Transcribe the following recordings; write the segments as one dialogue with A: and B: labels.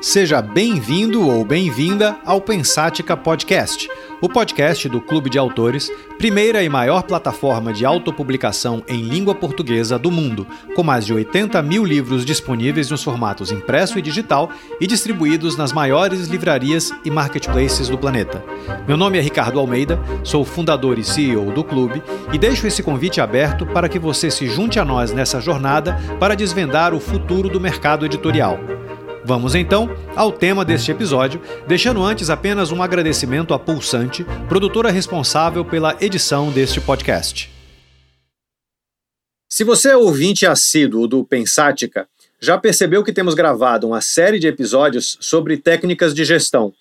A: Seja bem-vindo ou bem-vinda ao Pensática Podcast, o podcast do Clube de Autores, primeira e maior plataforma de autopublicação em língua portuguesa do mundo, com mais de 80 mil livros disponíveis nos formatos impresso e digital e distribuídos nas maiores livrarias e marketplaces do planeta. Meu nome é Ricardo Almeida, sou fundador e CEO do clube e deixo esse convite aberto para que você se junte a nós nessa jornada para desvendar o futuro do mercado editorial. Vamos então ao tema deste episódio, deixando antes apenas um agradecimento à Pulsante, produtora responsável pela edição deste podcast. Se você é ouvinte assíduo do Pensática, já percebeu que temos gravado uma série de episódios sobre técnicas de gestão.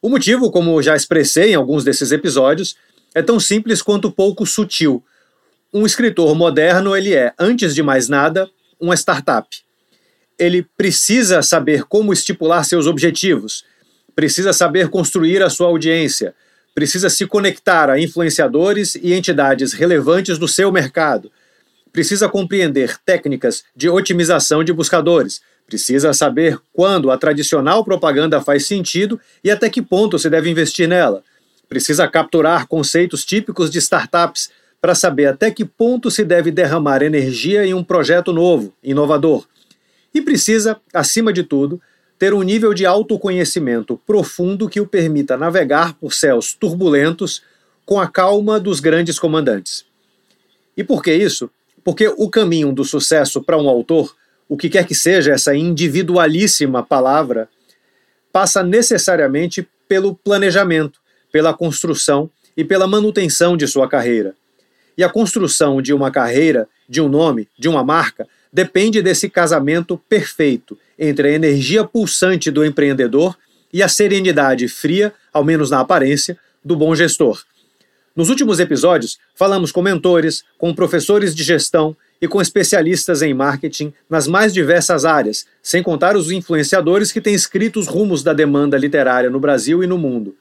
A: O motivo, como já expressei em alguns desses episódios, é tão simples quanto pouco sutil. Um escritor moderno, ele é, antes de mais nada, uma startup ele precisa saber como estipular seus objetivos, precisa saber construir a sua audiência, precisa se conectar a influenciadores e entidades relevantes do seu mercado, precisa compreender técnicas de otimização de buscadores, precisa saber quando a tradicional propaganda faz sentido e até que ponto se deve investir nela, precisa capturar conceitos típicos de startups para saber até que ponto se deve derramar energia em um projeto novo, inovador e precisa, acima de tudo, ter um nível de autoconhecimento profundo que o permita navegar por céus turbulentos com a calma dos grandes comandantes. E por que isso? Porque o caminho do sucesso para um autor, o que quer que seja essa individualíssima palavra, passa necessariamente pelo planejamento, pela construção e pela manutenção de sua carreira. E a construção de uma carreira, de um nome, de uma marca, depende desse casamento perfeito entre a energia pulsante do empreendedor e a serenidade fria, ao menos na aparência, do bom gestor. Nos últimos episódios, falamos com mentores, com professores de gestão e com especialistas em marketing nas mais diversas áreas, sem contar os influenciadores que têm escrito os rumos da demanda literária no Brasil e no mundo.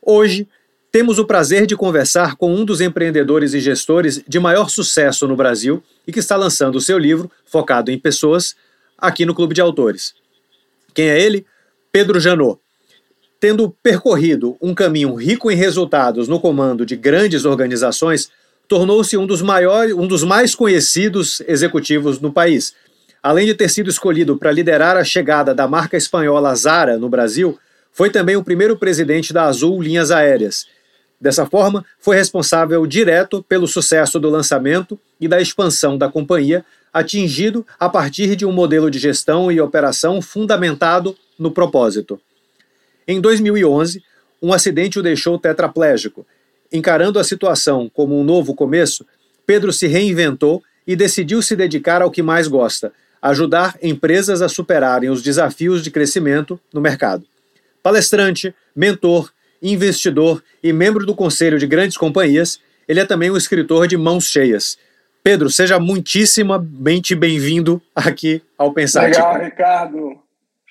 A: Hoje, temos o prazer de conversar com um dos empreendedores e gestores de maior sucesso no Brasil e que está lançando o seu livro, focado em pessoas, aqui no Clube de Autores. Quem é ele? Pedro Janot. Tendo percorrido um caminho rico em resultados no comando de grandes organizações, tornou-se um dos maiores, um dos mais conhecidos executivos no país. Além de ter sido escolhido para liderar a chegada da marca espanhola Zara no Brasil, foi também o primeiro presidente da Azul Linhas Aéreas Dessa forma, foi responsável direto pelo sucesso do lançamento e da expansão da companhia, atingido a partir de um modelo de gestão e operação fundamentado no propósito. Em 2011, um acidente o deixou tetraplégico. Encarando a situação como um novo começo, Pedro se reinventou e decidiu se dedicar ao que mais gosta: ajudar empresas a superarem os desafios de crescimento no mercado. Palestrante, mentor, investidor e membro do conselho de grandes companhias, ele é também um escritor de mãos cheias. Pedro, seja muitíssimamente bem-vindo aqui ao Pensar.
B: Legal, Ricardo.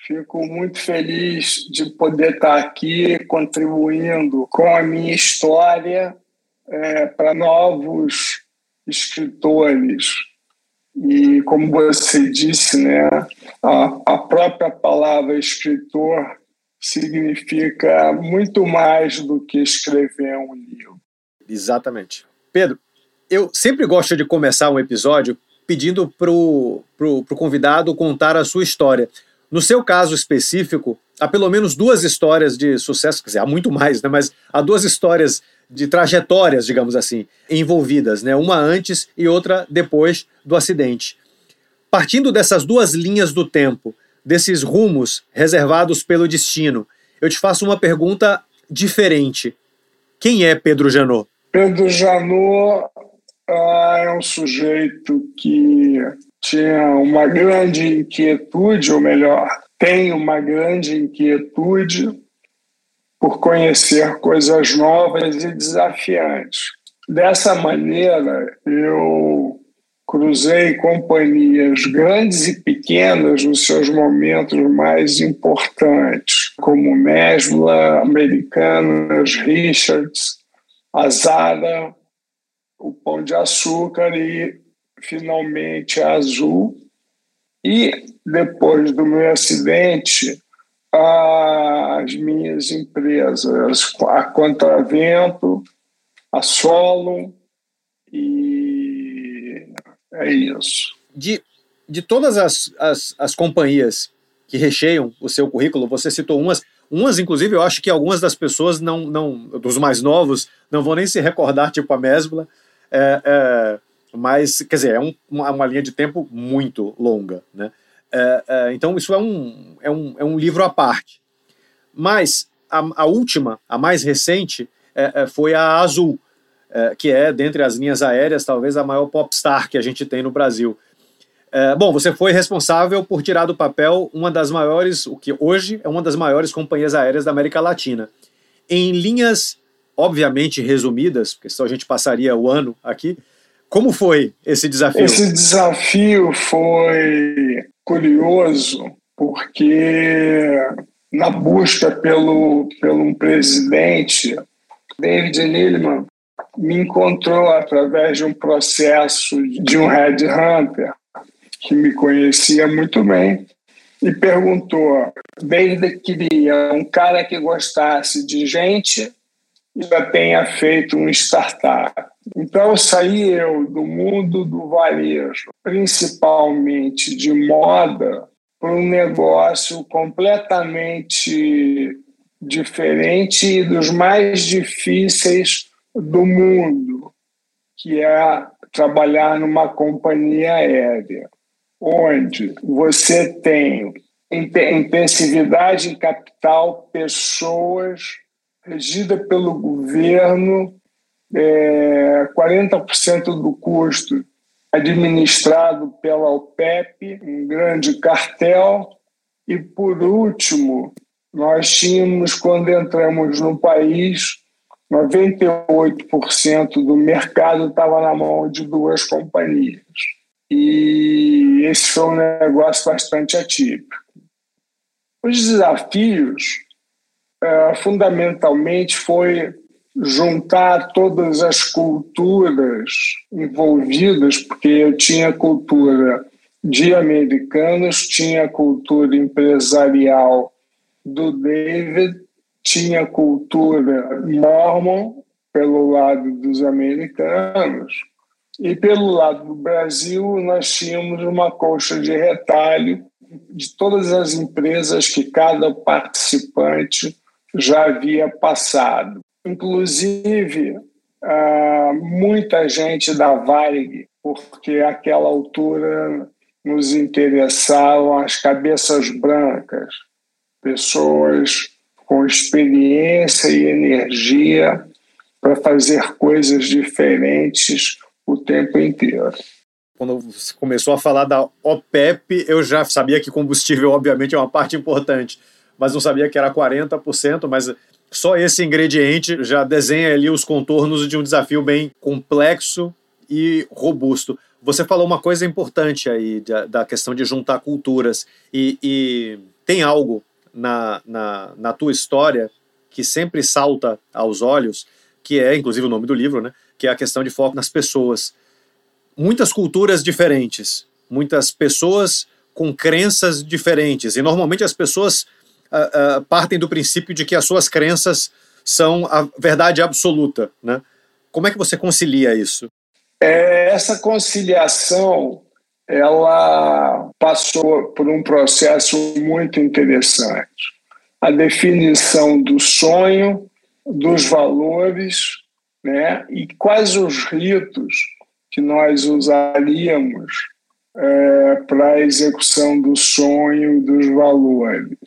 B: Fico muito feliz de poder estar aqui contribuindo com a minha história é, para novos escritores. E, como você disse, né, a, a própria palavra escritor significa muito mais do que escrever um livro.
A: Exatamente. Pedro, eu sempre gosto de começar um episódio pedindo para o convidado contar a sua história. No seu caso específico, há pelo menos duas histórias de sucesso, quer dizer, há muito mais, né? mas há duas histórias de trajetórias, digamos assim, envolvidas, né? uma antes e outra depois do acidente. Partindo dessas duas linhas do tempo, desses rumos reservados pelo destino, eu te faço uma pergunta diferente. Quem é Pedro Janot?
B: Pedro Janot ah, é um sujeito que tinha uma grande inquietude, ou melhor, tem uma grande inquietude por conhecer coisas novas e desafiantes. Dessa maneira, eu cruzei companhias grandes e pequenas nos seus momentos mais importantes, como Mesbla, Americanas, Richards, Azara, o Pão de Açúcar e, finalmente, a Azul. E depois do meu acidente, as minhas empresas, a Contravento, a Solo, e é isso.
A: De, de todas as, as, as companhias que recheiam o seu currículo, você citou umas, umas, inclusive, eu acho que algumas das pessoas, não, não dos mais novos, não vão nem se recordar, tipo a Mesbla, é, é, mas, quer dizer, é um, uma, linha de tempo muito longa, né? É, é, então, isso é um, é, um, é um livro à parte. Mas a, a última, a mais recente, é, é, foi a Azul, é, que é, dentre as linhas aéreas, talvez a maior popstar que a gente tem no Brasil. É, bom, você foi responsável por tirar do papel uma das maiores, o que hoje é uma das maiores companhias aéreas da América Latina. Em linhas, obviamente, resumidas, porque senão a gente passaria o ano aqui, como foi esse desafio?
B: Esse desafio foi curioso, porque na busca pelo, pelo um presidente, David Needleman me encontrou através de um processo de um headhunter que me conhecia muito bem e perguntou: David queria um cara que gostasse de gente e já tenha feito um startup. Então saí eu do mundo do varejo, principalmente de moda, para um negócio completamente diferente e dos mais difíceis do mundo, que é trabalhar numa companhia aérea, onde você tem intensividade em capital, pessoas, regida pelo governo, é, 40% do custo administrado pela OPEP, um grande cartel. E, por último, nós tínhamos, quando entramos no país, 98% do mercado estava na mão de duas companhias. E esse foi um negócio bastante atípico. Os desafios, é, fundamentalmente, foi juntar todas as culturas envolvidas, porque eu tinha cultura de americanos, tinha cultura empresarial do David, tinha cultura mormon pelo lado dos americanos e pelo lado do Brasil nós tínhamos uma colcha de retalho de todas as empresas que cada participante já havia passado. Inclusive, ah, muita gente da Varig, porque àquela altura nos interessavam as cabeças brancas, pessoas com experiência e energia para fazer coisas diferentes o tempo inteiro.
A: Quando você começou a falar da OPEP, eu já sabia que combustível, obviamente, é uma parte importante, mas não sabia que era 40%, mas só esse ingrediente já desenha ali os contornos de um desafio bem complexo e robusto. Você falou uma coisa importante aí da, da questão de juntar culturas e, e tem algo na, na, na tua história que sempre salta aos olhos, que é inclusive o nome do livro, né? Que é a questão de foco nas pessoas. Muitas culturas diferentes, muitas pessoas com crenças diferentes, e normalmente as pessoas uh, uh, partem do princípio de que as suas crenças são a verdade absoluta, né? Como é que você concilia isso?
B: É, essa conciliação ela passou por um processo muito interessante. A definição do sonho, dos valores, né, e quais os ritos que nós usaríamos é, para a execução do sonho e dos valores.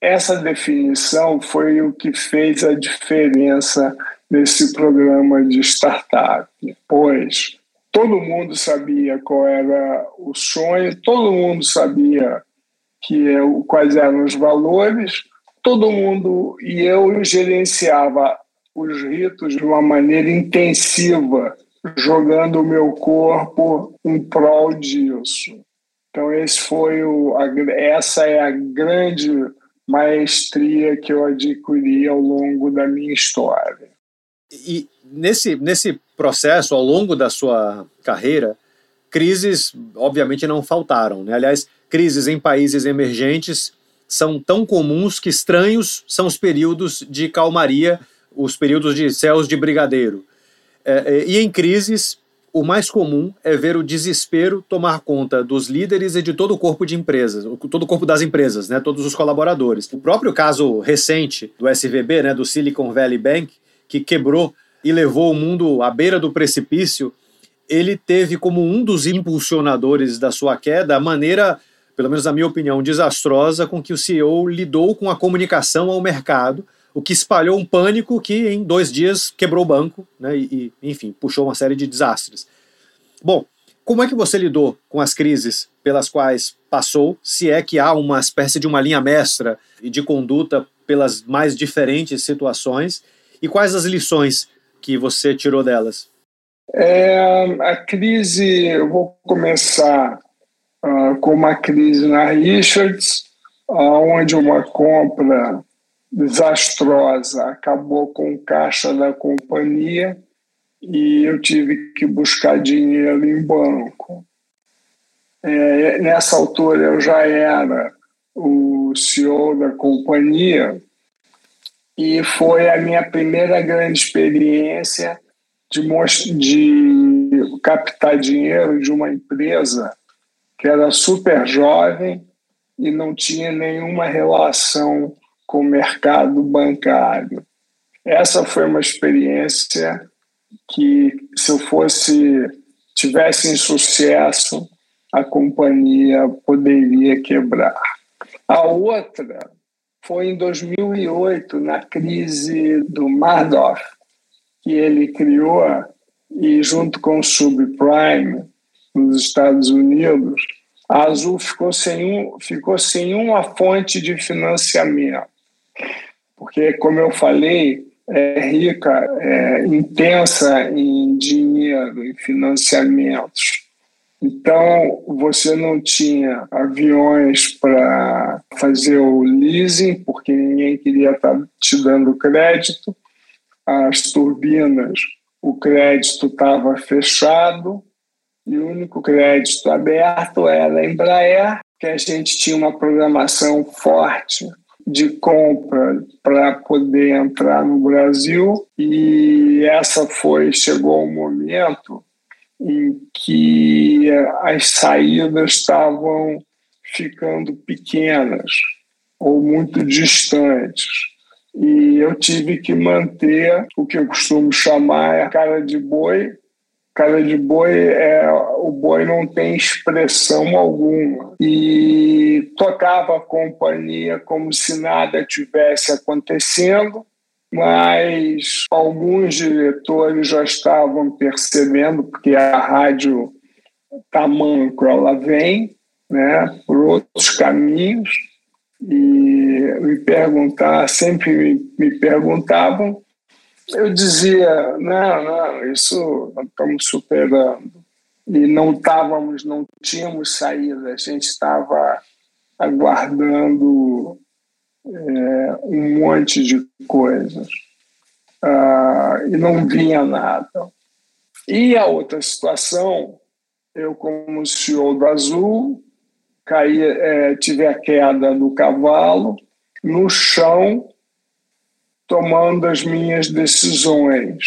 B: Essa definição foi o que fez a diferença nesse programa de startup, pois todo mundo sabia qual era o sonho, todo mundo sabia que eu, quais eram os valores, todo mundo e eu gerenciava os ritos de uma maneira intensiva, jogando o meu corpo em prol disso. Então esse foi o, a, essa é a grande maestria que eu adquiri ao longo da minha história.
A: E nesse, nesse processo, ao longo da sua carreira, crises, obviamente, não faltaram. Né? Aliás, crises em países emergentes são tão comuns que estranhos são os períodos de calmaria, os períodos de céus de brigadeiro. É, é, e em crises, o mais comum é ver o desespero tomar conta dos líderes e de todo o corpo de empresas, todo o corpo das empresas, né, todos os colaboradores. O próprio caso recente do SVB, né, do Silicon Valley Bank, que quebrou e levou o mundo à beira do precipício, ele teve como um dos impulsionadores da sua queda a maneira, pelo menos na minha opinião, desastrosa com que o CEO lidou com a comunicação ao mercado, o que espalhou um pânico que em dois dias quebrou o banco, né, e, enfim, puxou uma série de desastres. Bom, como é que você lidou com as crises pelas quais passou, se é que há uma espécie de uma linha mestra e de conduta pelas mais diferentes situações, e quais as lições que você tirou delas?
B: É, a crise, eu vou começar uh, com uma crise na Richards, onde uma compra desastrosa acabou com o caixa da companhia e eu tive que buscar dinheiro em banco. É, nessa altura eu já era o CEO da companhia e foi a minha primeira grande experiência de, de captar dinheiro de uma empresa que era super jovem e não tinha nenhuma relação com o mercado bancário. Essa foi uma experiência que, se eu fosse tivesse sucesso, a companhia poderia quebrar. A outra foi em 2008, na crise do Madoff, que ele criou e junto com o subprime nos Estados Unidos, a Azul ficou sem, um, ficou sem uma fonte de financiamento porque, como eu falei, é rica, é intensa em dinheiro, em financiamentos. Então, você não tinha aviões para fazer o leasing, porque ninguém queria estar tá te dando crédito. As turbinas, o crédito estava fechado e o único crédito aberto era a Embraer, que a gente tinha uma programação forte de compra para poder entrar no Brasil e essa foi chegou um momento em que as saídas estavam ficando pequenas ou muito distantes. E eu tive que manter o que eu costumo chamar a cara de boi. Cara de boi é o boi não tem expressão alguma. E tocava a companhia como se nada tivesse acontecendo mas alguns diretores já estavam percebendo porque a rádio tamanco ela vem né por outros caminhos e me perguntar sempre me, me perguntavam eu dizia, não, não, isso estamos superando. E não estávamos, não tínhamos saída, a gente estava aguardando é, um monte de coisas ah, e não vinha nada. E a outra situação, eu como CEO do Azul, caí, é, tive a queda do cavalo no chão tomando as minhas decisões.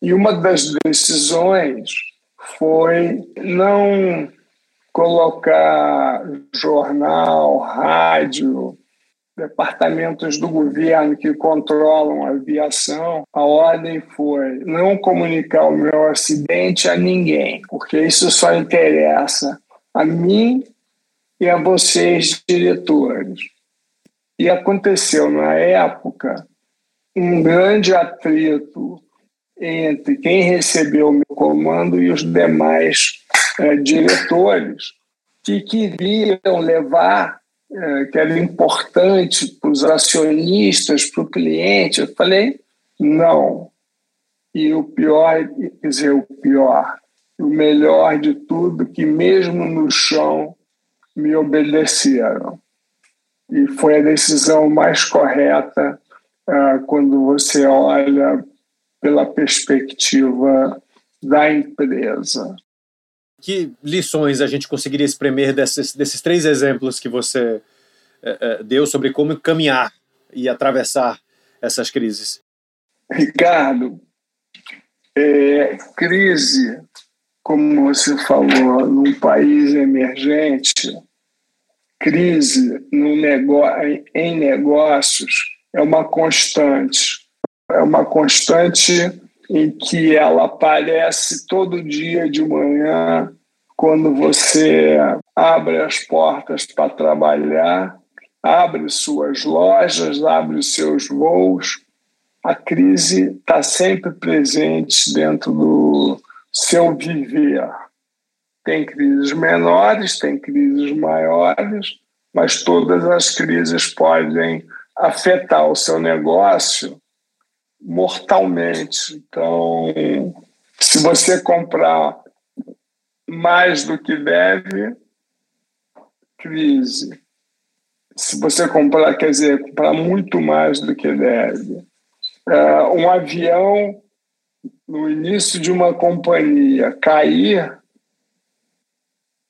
B: E uma das decisões foi não colocar jornal, rádio, departamentos do governo que controlam a aviação, a ordem foi não comunicar o meu acidente a ninguém, porque isso só interessa a mim e a vocês, diretores. E aconteceu na época um grande atrito entre quem recebeu o meu comando e os demais é, diretores que queriam levar, é, que era importante para os acionistas, para o cliente. Eu falei, não. E o pior, quer dizer, o pior, o melhor de tudo, que mesmo no chão me obedeceram. E foi a decisão mais correta ah, quando você olha pela perspectiva da empresa.
A: Que lições a gente conseguiria espremer desses, desses três exemplos que você é, é, deu sobre como caminhar e atravessar essas crises?
B: Ricardo, é, crise, como você falou, num país emergente, crise no negócio, em negócios é uma constante. É uma constante em que ela aparece todo dia de manhã, quando você abre as portas para trabalhar, abre suas lojas, abre seus voos. A crise está sempre presente dentro do seu viver. Tem crises menores, tem crises maiores, mas todas as crises podem afetar o seu negócio mortalmente. Então, se você comprar mais do que deve, crise. Se você comprar, quer dizer, comprar muito mais do que deve. É, um avião, no início de uma companhia, cair,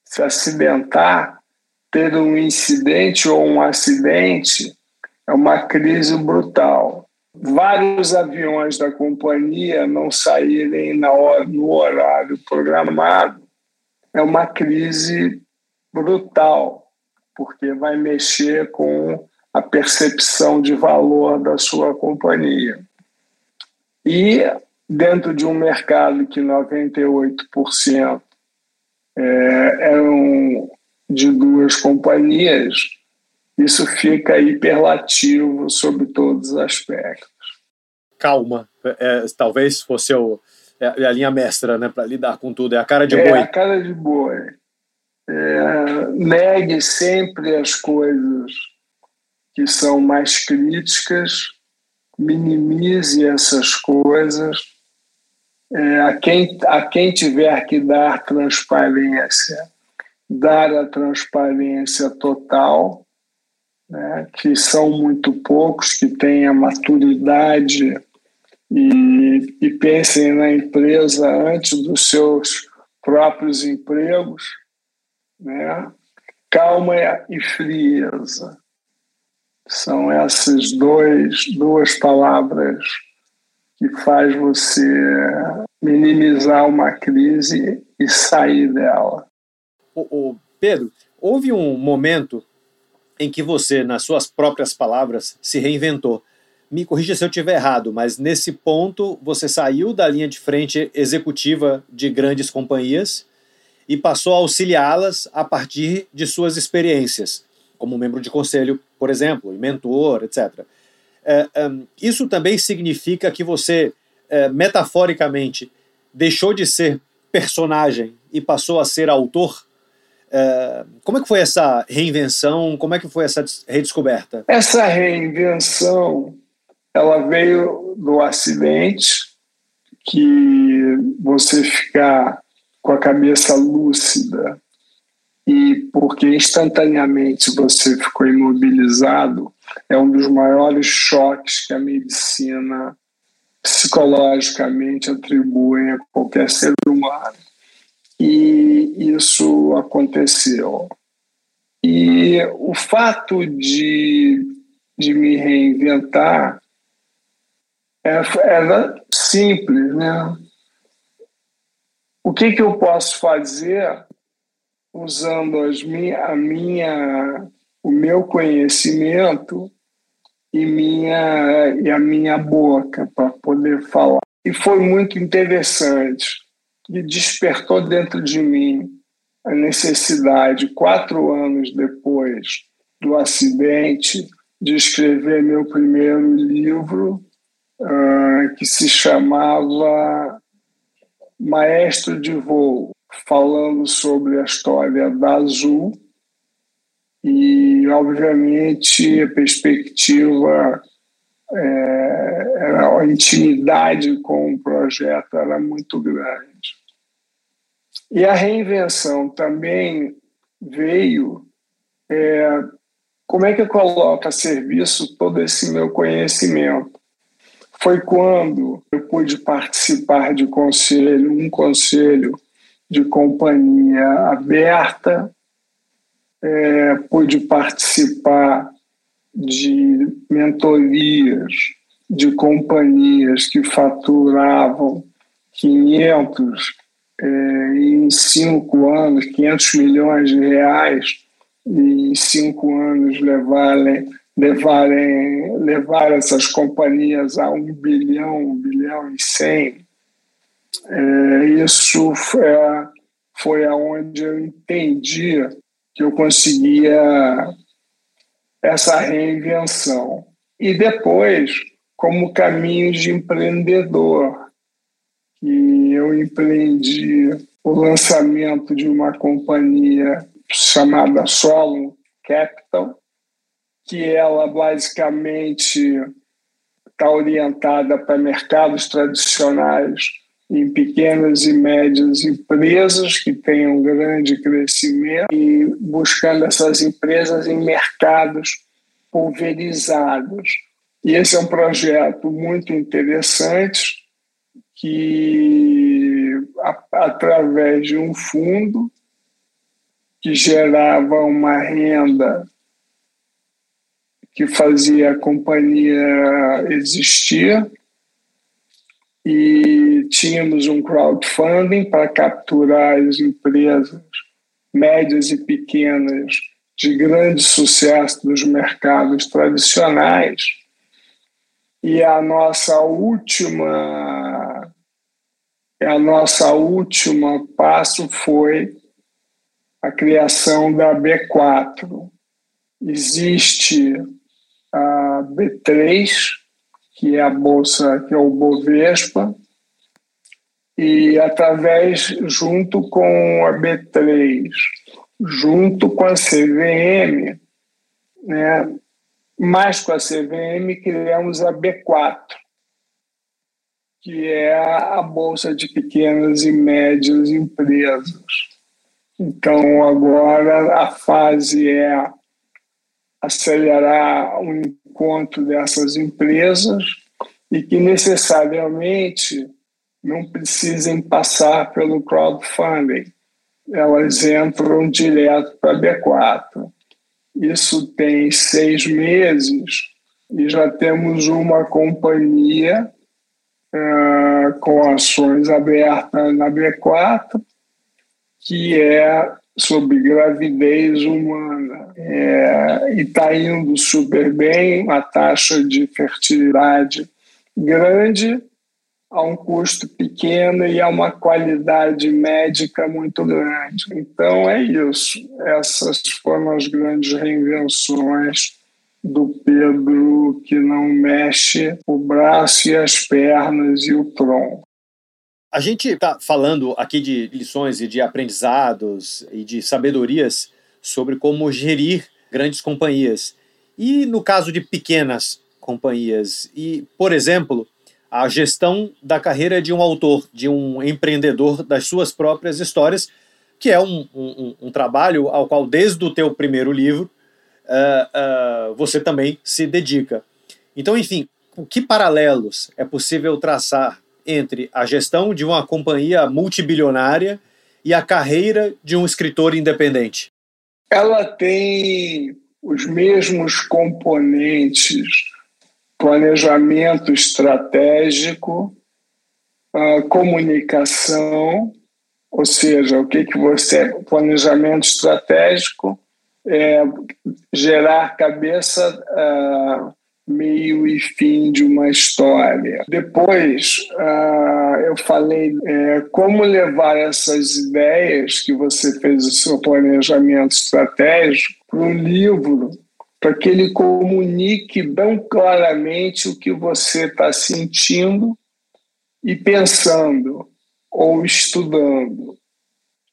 B: se acidentar, ter um incidente ou um acidente, é uma crise brutal vários aviões da companhia não saírem na hora, no horário programado é uma crise brutal, porque vai mexer com a percepção de valor da sua companhia. E dentro de um mercado que 98% é, eram de duas companhias, isso fica hiperlativo sobre todos os aspectos.
A: Calma, é, é talvez fosse o, é, é a linha mestra né, para lidar com tudo, é a cara de
B: é
A: boi.
B: É a cara de boi. É, negue sempre as coisas que são mais críticas, minimize essas coisas. É, a, quem, a quem tiver que dar transparência, dar a transparência total né, que são muito poucos, que a maturidade e, e pensem na empresa antes dos seus próprios empregos, né? calma e frieza. São essas dois, duas palavras que faz você minimizar uma crise e sair dela.
A: O, o Pedro, houve um momento em que você, nas suas próprias palavras, se reinventou. Me corrija se eu estiver errado, mas nesse ponto você saiu da linha de frente executiva de grandes companhias e passou a auxiliá-las a partir de suas experiências, como membro de conselho, por exemplo, e mentor, etc. É, é, isso também significa que você, é, metaforicamente, deixou de ser personagem e passou a ser autor? É, como é que foi essa reinvenção? Como é que foi essa redescoberta?
B: Essa reinvenção, ela veio do acidente, que você ficar com a cabeça lúcida e porque instantaneamente você ficou imobilizado, é um dos maiores choques que a medicina psicologicamente atribui a qualquer ser humano e isso aconteceu. E o fato de, de me reinventar era simples, né? O que, que eu posso fazer usando as minha, a minha, o meu conhecimento e, minha, e a minha boca para poder falar? E foi muito interessante e despertou dentro de mim a necessidade, quatro anos depois do acidente, de escrever meu primeiro livro, uh, que se chamava Maestro de Voo, falando sobre a história da Azul e, obviamente, a perspectiva é, a intimidade com o projeto era muito grande. E a reinvenção também veio. É, como é que eu coloco a serviço todo esse meu conhecimento? Foi quando eu pude participar de conselho, um conselho de companhia aberta, é, pude participar de mentorias de companhias que faturavam 500 é, em cinco anos, 500 milhões de reais, e em cinco anos levarem, levarem, levar essas companhias a um bilhão, um bilhão e cem. É, isso foi, foi aonde eu entendi que eu conseguia essa reinvenção. E depois, como caminhos de empreendedor, que eu empreendi o lançamento de uma companhia chamada Solo Capital, que ela basicamente está orientada para mercados tradicionais em pequenas e médias empresas que tenham grande crescimento e buscando essas empresas em mercados pulverizados. E esse é um projeto muito interessante que, a, através de um fundo que gerava uma renda que fazia a companhia existir, e tínhamos um crowdfunding para capturar as empresas médias e pequenas de grande sucesso dos mercados tradicionais. E a nossa última a nossa última passo foi a criação da B4. Existe a B3, que é a bolsa, que é o Bovespa, e através, junto com a B3, junto com a CVM, né, mais com a CVM, criamos a B4, que é a Bolsa de Pequenas e Médias Empresas. Então, agora a fase é acelerar o encontro dessas empresas e que necessariamente não precisem passar pelo crowdfunding. Elas entram direto para a B4. Isso tem seis meses e já temos uma companhia uh, com ações abertas na B4, que é sobre gravidez humana. É, e está indo super bem, a taxa de fertilidade grande, a um custo pequeno e a uma qualidade médica muito grande. Então é isso. Essas foram as grandes reinvenções do Pedro que não mexe o braço e as pernas e o tronco.
A: A gente está falando aqui de lições e de aprendizados e de sabedorias sobre como gerir grandes companhias. E no caso de pequenas companhias, e, por exemplo, a gestão da carreira de um autor, de um empreendedor das suas próprias histórias, que é um, um, um trabalho ao qual, desde o teu primeiro livro, uh, você também se dedica. Então, enfim, que paralelos é possível traçar entre a gestão de uma companhia multibilionária e a carreira de um escritor independente?
B: Ela tem os mesmos componentes: planejamento estratégico, comunicação, ou seja, o que que você planejamento estratégico é gerar cabeça uh, meio e fim de uma história. Depois, uh, eu falei é, como levar essas ideias que você fez o seu planejamento estratégico para um livro, para que ele comunique bem claramente o que você está sentindo e pensando ou estudando.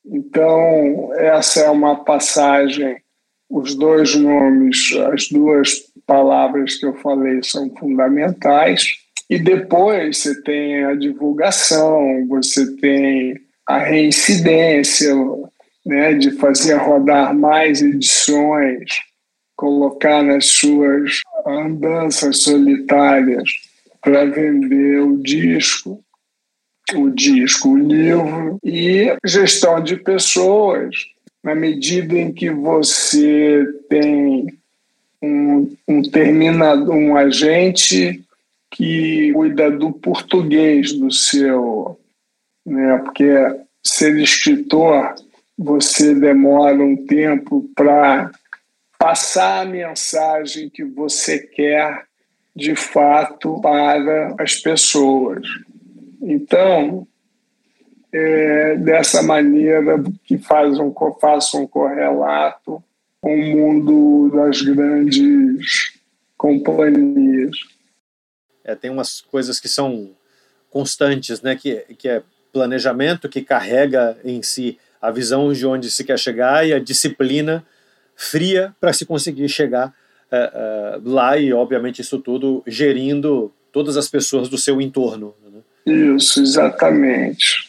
B: Então, essa é uma passagem, os dois nomes, as duas palavras que eu falei são fundamentais. E depois você tem a divulgação, você tem a reincidência, né, de fazer rodar mais edições, colocar nas suas andanças solitárias para vender o disco. o disco, o livro, e gestão de pessoas, na medida em que você tem um, um um agente que cuida do português do seu, né? Porque ser escritor você demora um tempo para passar a mensagem que você quer de fato para as pessoas. Então, é dessa maneira que faz um, faça um correlato com o mundo das grandes companhias.
A: É, tem umas coisas que são constantes, né? Que, que é planejamento que carrega em si a visão de onde se quer chegar e a disciplina fria para se conseguir chegar uh, uh, lá e, obviamente, isso tudo gerindo todas as pessoas do seu entorno. Né?
B: Isso, exatamente.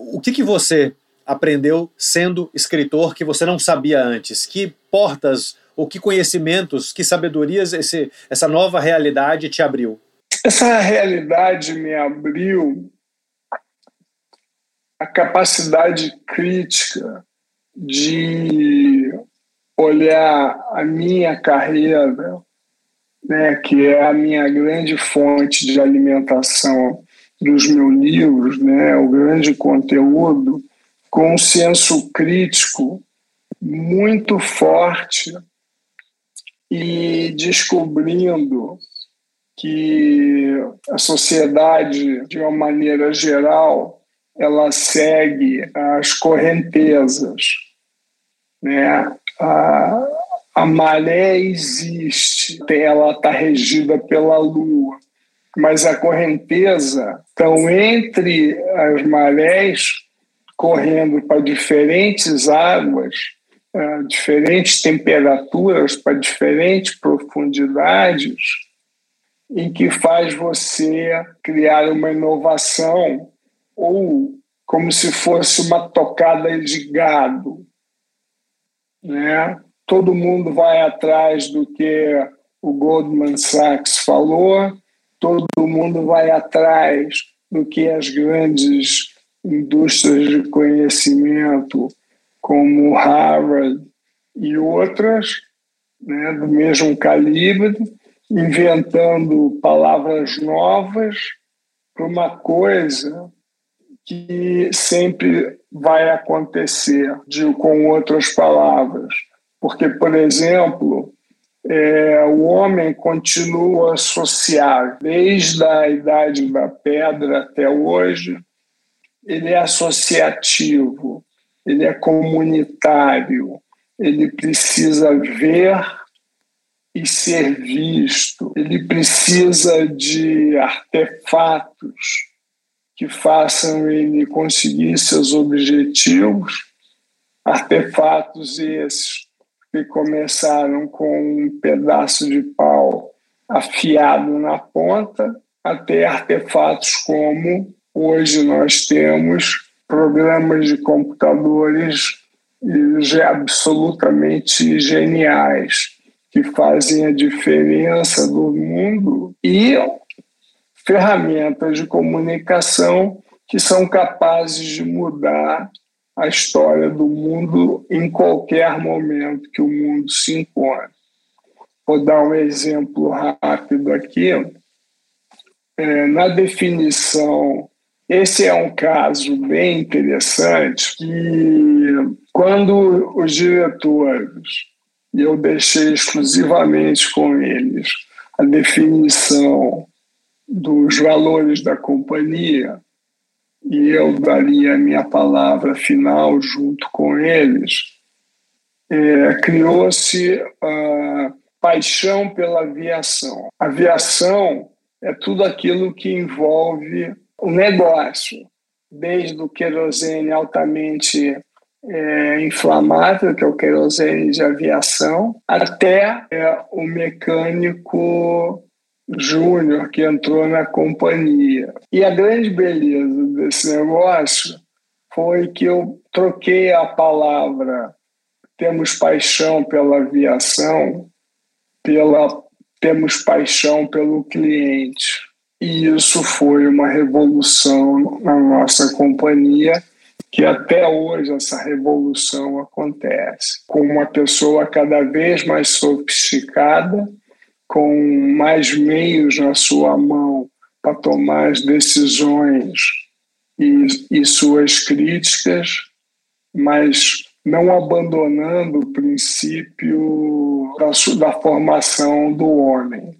A: O que, que você aprendeu sendo escritor que você não sabia antes? Que portas ou que conhecimentos, que sabedorias esse, essa nova realidade te abriu?
B: Essa realidade me abriu a capacidade crítica de olhar a minha carreira, né, que é a minha grande fonte de alimentação dos meus livros, né, o grande conteúdo, com um senso crítico muito forte e descobrindo que a sociedade, de uma maneira geral, ela segue as correntezas, né? A, a maré existe, ela está regida pela lua, mas a correnteza estão entre as marés correndo para diferentes águas, uh, diferentes temperaturas, para diferentes profundidades, em que faz você criar uma inovação ou como se fosse uma tocada de gado, né? Todo mundo vai atrás do que o Goldman Sachs falou, todo mundo vai atrás do que as grandes indústrias de conhecimento, como Harvard e outras, né, do mesmo calibre, inventando palavras novas para uma coisa que sempre vai acontecer, digo com outras palavras. Porque, por exemplo, é, o homem continua a associar, desde a idade da pedra até hoje, ele é associativo, ele é comunitário, ele precisa ver e ser visto, ele precisa de artefatos que façam ele conseguir seus objetivos, artefatos esses que começaram com um pedaço de pau afiado na ponta, até artefatos como hoje nós temos programas de computadores absolutamente geniais que fazem a diferença do mundo e ferramentas de comunicação que são capazes de mudar a história do mundo em qualquer momento que o mundo se encontre. Vou dar um exemplo rápido aqui. É, na definição, esse é um caso bem interessante que quando os diretores, e eu deixei exclusivamente com eles a definição dos valores da companhia e eu daria a minha palavra final junto com eles, é, criou-se a paixão pela aviação. Aviação é tudo aquilo que envolve o negócio, desde o querosene altamente é, inflamável, que é o querosene de aviação, até é, o mecânico júnior que entrou na companhia. E a grande beleza desse negócio foi que eu troquei a palavra temos paixão pela aviação pela temos paixão pelo cliente. E isso foi uma revolução na nossa companhia, que até hoje essa revolução acontece, com uma pessoa cada vez mais sofisticada, com mais meios na sua mão para tomar as decisões e, e suas críticas, mas não abandonando o princípio da, da formação do homem.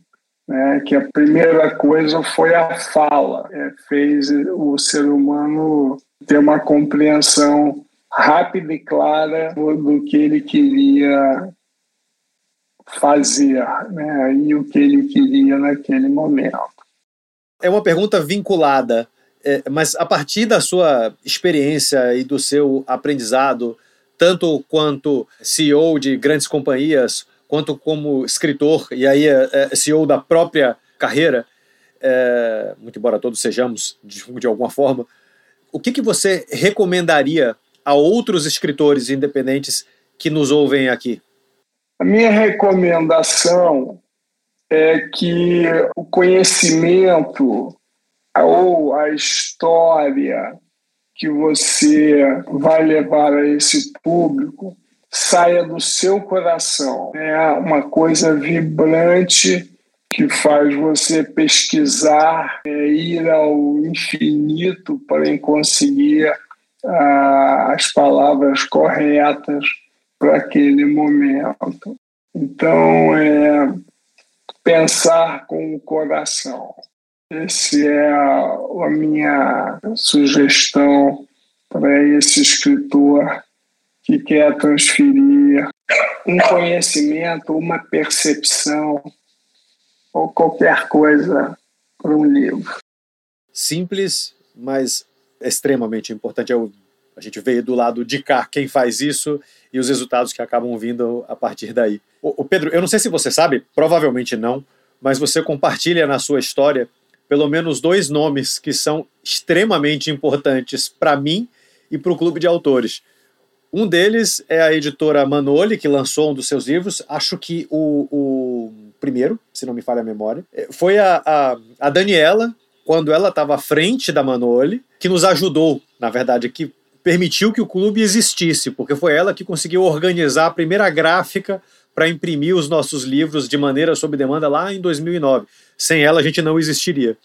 B: Né, que a primeira coisa foi a fala, é, fez o ser humano ter uma compreensão rápida e clara do, que ele queria fazer né, e o que ele queria naquele momento.
A: É uma pergunta vinculada, é, mas a partir da sua experiência e do seu aprendizado, tanto quanto CEO de grandes companhias, quanto como escritor, e aí é, é CEO da própria carreira, é, muito embora todos sejamos de, de alguma forma, o que, que você recomendaria a outros escritores independentes que nos ouvem aqui?
B: A minha recomendação é que o conhecimento ou a história que você vai levar a esse público saia do seu coração. É uma coisa vibrante que faz você pesquisar, é, ir ao infinito para conseguir ah, as palavras corretas para aquele momento. Então, é pensar com o coração. Essa é a, minha sugestão para esse escritor que quer transferir um conhecimento, uma percepção ou qualquer coisa para um livro.
A: Simples, mas extremamente importante. Eu, a gente veio do lado de cá quem faz isso e os resultados que acabam vindo a partir daí. O, o Pedro, eu não sei se você sabe, provavelmente não, mas você compartilha na sua história pelo menos dois nomes que são extremamente importantes para mim e para o clube de autores. Um deles é a editora Manoli, que lançou um dos seus livros, acho que o, o primeiro, se não me falha a memória. É, foi a, a, a Daniela, quando ela estava à frente da Manoli, que nos ajudou, na verdade, que permitiu que o clube existisse, porque foi ela que conseguiu organizar a primeira gráfica para imprimir os nossos livros de maneira sob demanda lá em 2009. Sem ela, a gente não existiria.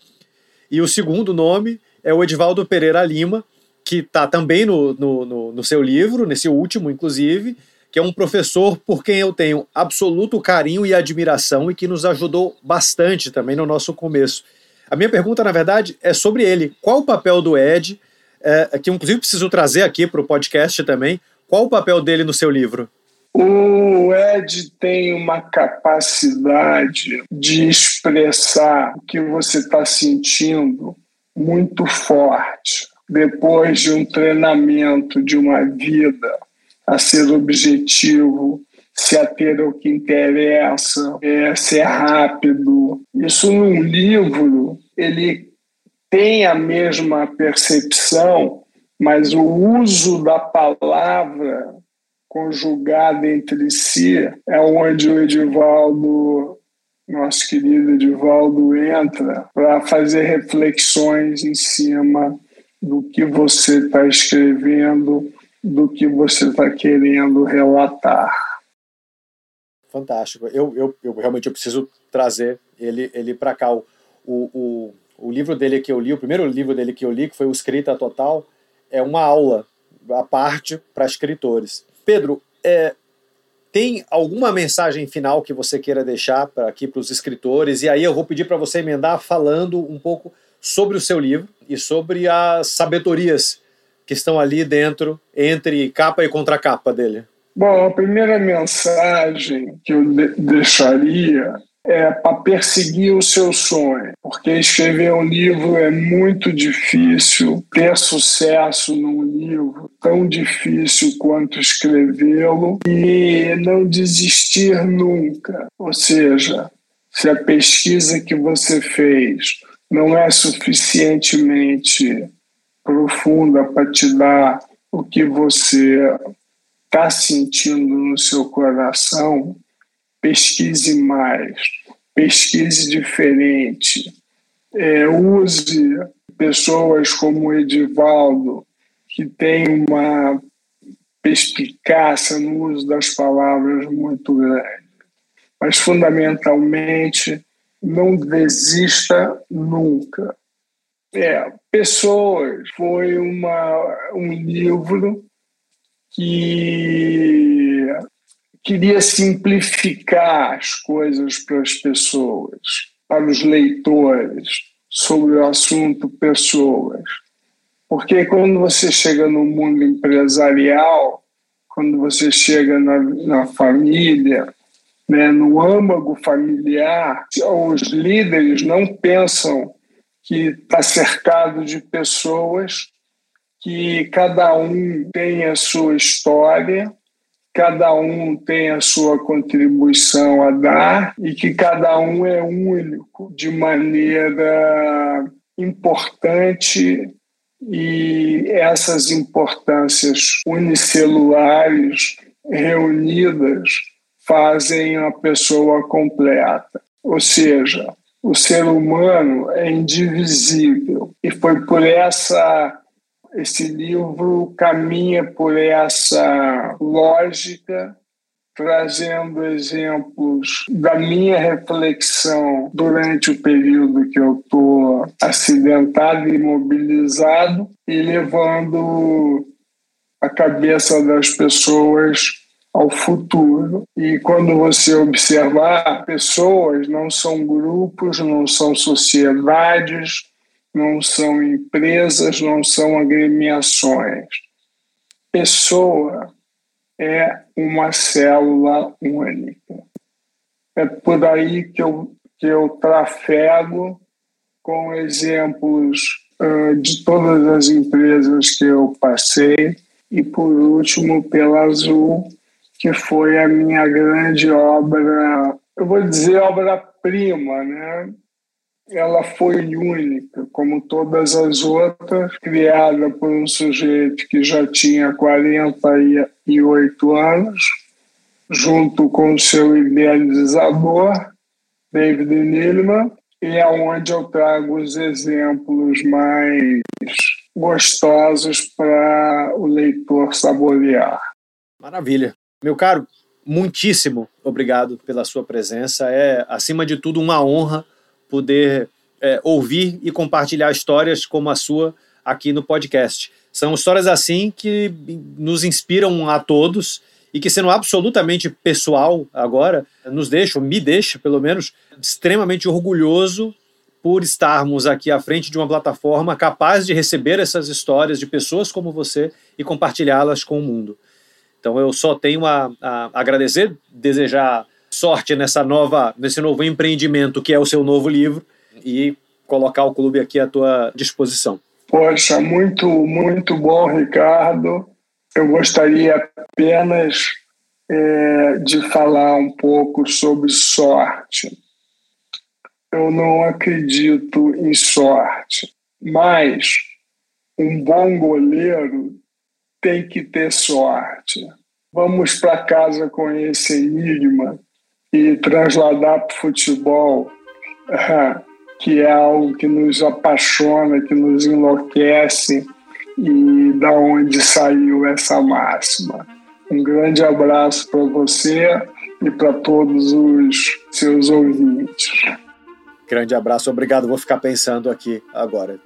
A: E o segundo nome é o Edivaldo Pereira Lima, que está também no, no, no, no seu livro, nesse último, inclusive, que é um professor por quem eu tenho absoluto carinho e admiração e que nos ajudou bastante também no nosso começo. A minha pergunta, na verdade, é sobre ele. Qual o papel do Ed é, que inclusive preciso trazer aqui para o podcast também. Qual o papel dele no seu livro?
B: O Ed tem uma capacidade de expressar o que você está sentindo muito forte. Depois de um treinamento de uma vida a ser objetivo, se ater ao que interessa, é, ser rápido. Isso num livro, ele tem a mesma percepção, mas o uso da palavra conjugada entre si é onde o Edivaldo, nosso querido Edivaldo, entra para fazer reflexões em cima do que você está escrevendo, do que você está querendo relatar.
A: Fantástico. Eu, eu, eu realmente eu preciso trazer ele, ele para cá. O, o, o livro dele que eu li, o primeiro livro dele que eu li, que foi o Escrita Total, é uma aula à parte para escritores. Pedro, é, tem alguma mensagem final que você queira deixar para aqui para os escritores? E aí eu vou pedir para você emendar falando um pouco sobre o seu livro e sobre as sabedorias que estão ali dentro, entre capa e contracapa dele.
B: Bom, a primeira mensagem que eu de deixaria é para perseguir o seu sonho, porque escrever um livro é muito difícil, ter sucesso num livro tão difícil quanto escrevê-lo e não desistir nunca. Ou seja, se a pesquisa que você fez não é suficientemente profunda para te dar o que você está sentindo no seu coração, pesquise mais, pesquise diferente, é, use pessoas como o Edivaldo, que tem uma perspicácia no uso das palavras muito grande. Mas, fundamentalmente, não desista nunca. É, Pessoas foi uma, um livro que queria simplificar as coisas para as pessoas, para os leitores, sobre o assunto pessoas. Porque quando você chega no mundo empresarial, quando você chega na, na família, né, no âmago familiar, os líderes não pensam que está cercado de pessoas que cada um tem a sua história, cada um tem a sua contribuição a dar e que cada um é único de maneira importante e essas importâncias unicelulares reunidas fazem a pessoa completa. Ou seja, o ser humano é indivisível e foi por essa esse livro caminha por essa lógica trazendo exemplos da minha reflexão durante o período que eu estou acidentado e imobilizado e levando a cabeça das pessoas ao futuro. E quando você observar, pessoas não são grupos, não são sociedades, não são empresas, não são agremiações. Pessoa é uma célula única. É por aí que eu, que eu trafego com exemplos uh, de todas as empresas que eu passei e, por último, pela Azul, que foi a minha grande obra, eu vou dizer obra-prima, né? Ela foi única, como todas as outras, criada por um sujeito que já tinha 48 anos, junto com seu idealizador, David Neilman, e é onde eu trago os exemplos mais gostosos para o leitor saborear.
A: Maravilha. Meu caro, muitíssimo obrigado pela sua presença. É, acima de tudo, uma honra poder é, ouvir e compartilhar histórias como a sua aqui no podcast. São histórias assim que nos inspiram a todos e que, sendo absolutamente pessoal agora, nos deixam, me deixa pelo menos, extremamente orgulhoso por estarmos aqui à frente de uma plataforma capaz de receber essas histórias de pessoas como você e compartilhá-las com o mundo. Então eu só tenho a, a agradecer, desejar sorte nessa nova, nesse novo empreendimento que é o seu novo livro e colocar o clube aqui à tua disposição.
B: Poxa, muito, muito bom, Ricardo. Eu gostaria apenas é, de falar um pouco sobre sorte. Eu não acredito em sorte, mas um bom goleiro tem que ter sorte. Vamos para casa com esse enigma e trasladar para o futebol, que é algo que nos apaixona, que nos enlouquece e da onde saiu essa máxima. Um grande abraço para você e para todos os seus ouvintes.
A: Grande abraço, obrigado. Vou ficar pensando aqui agora.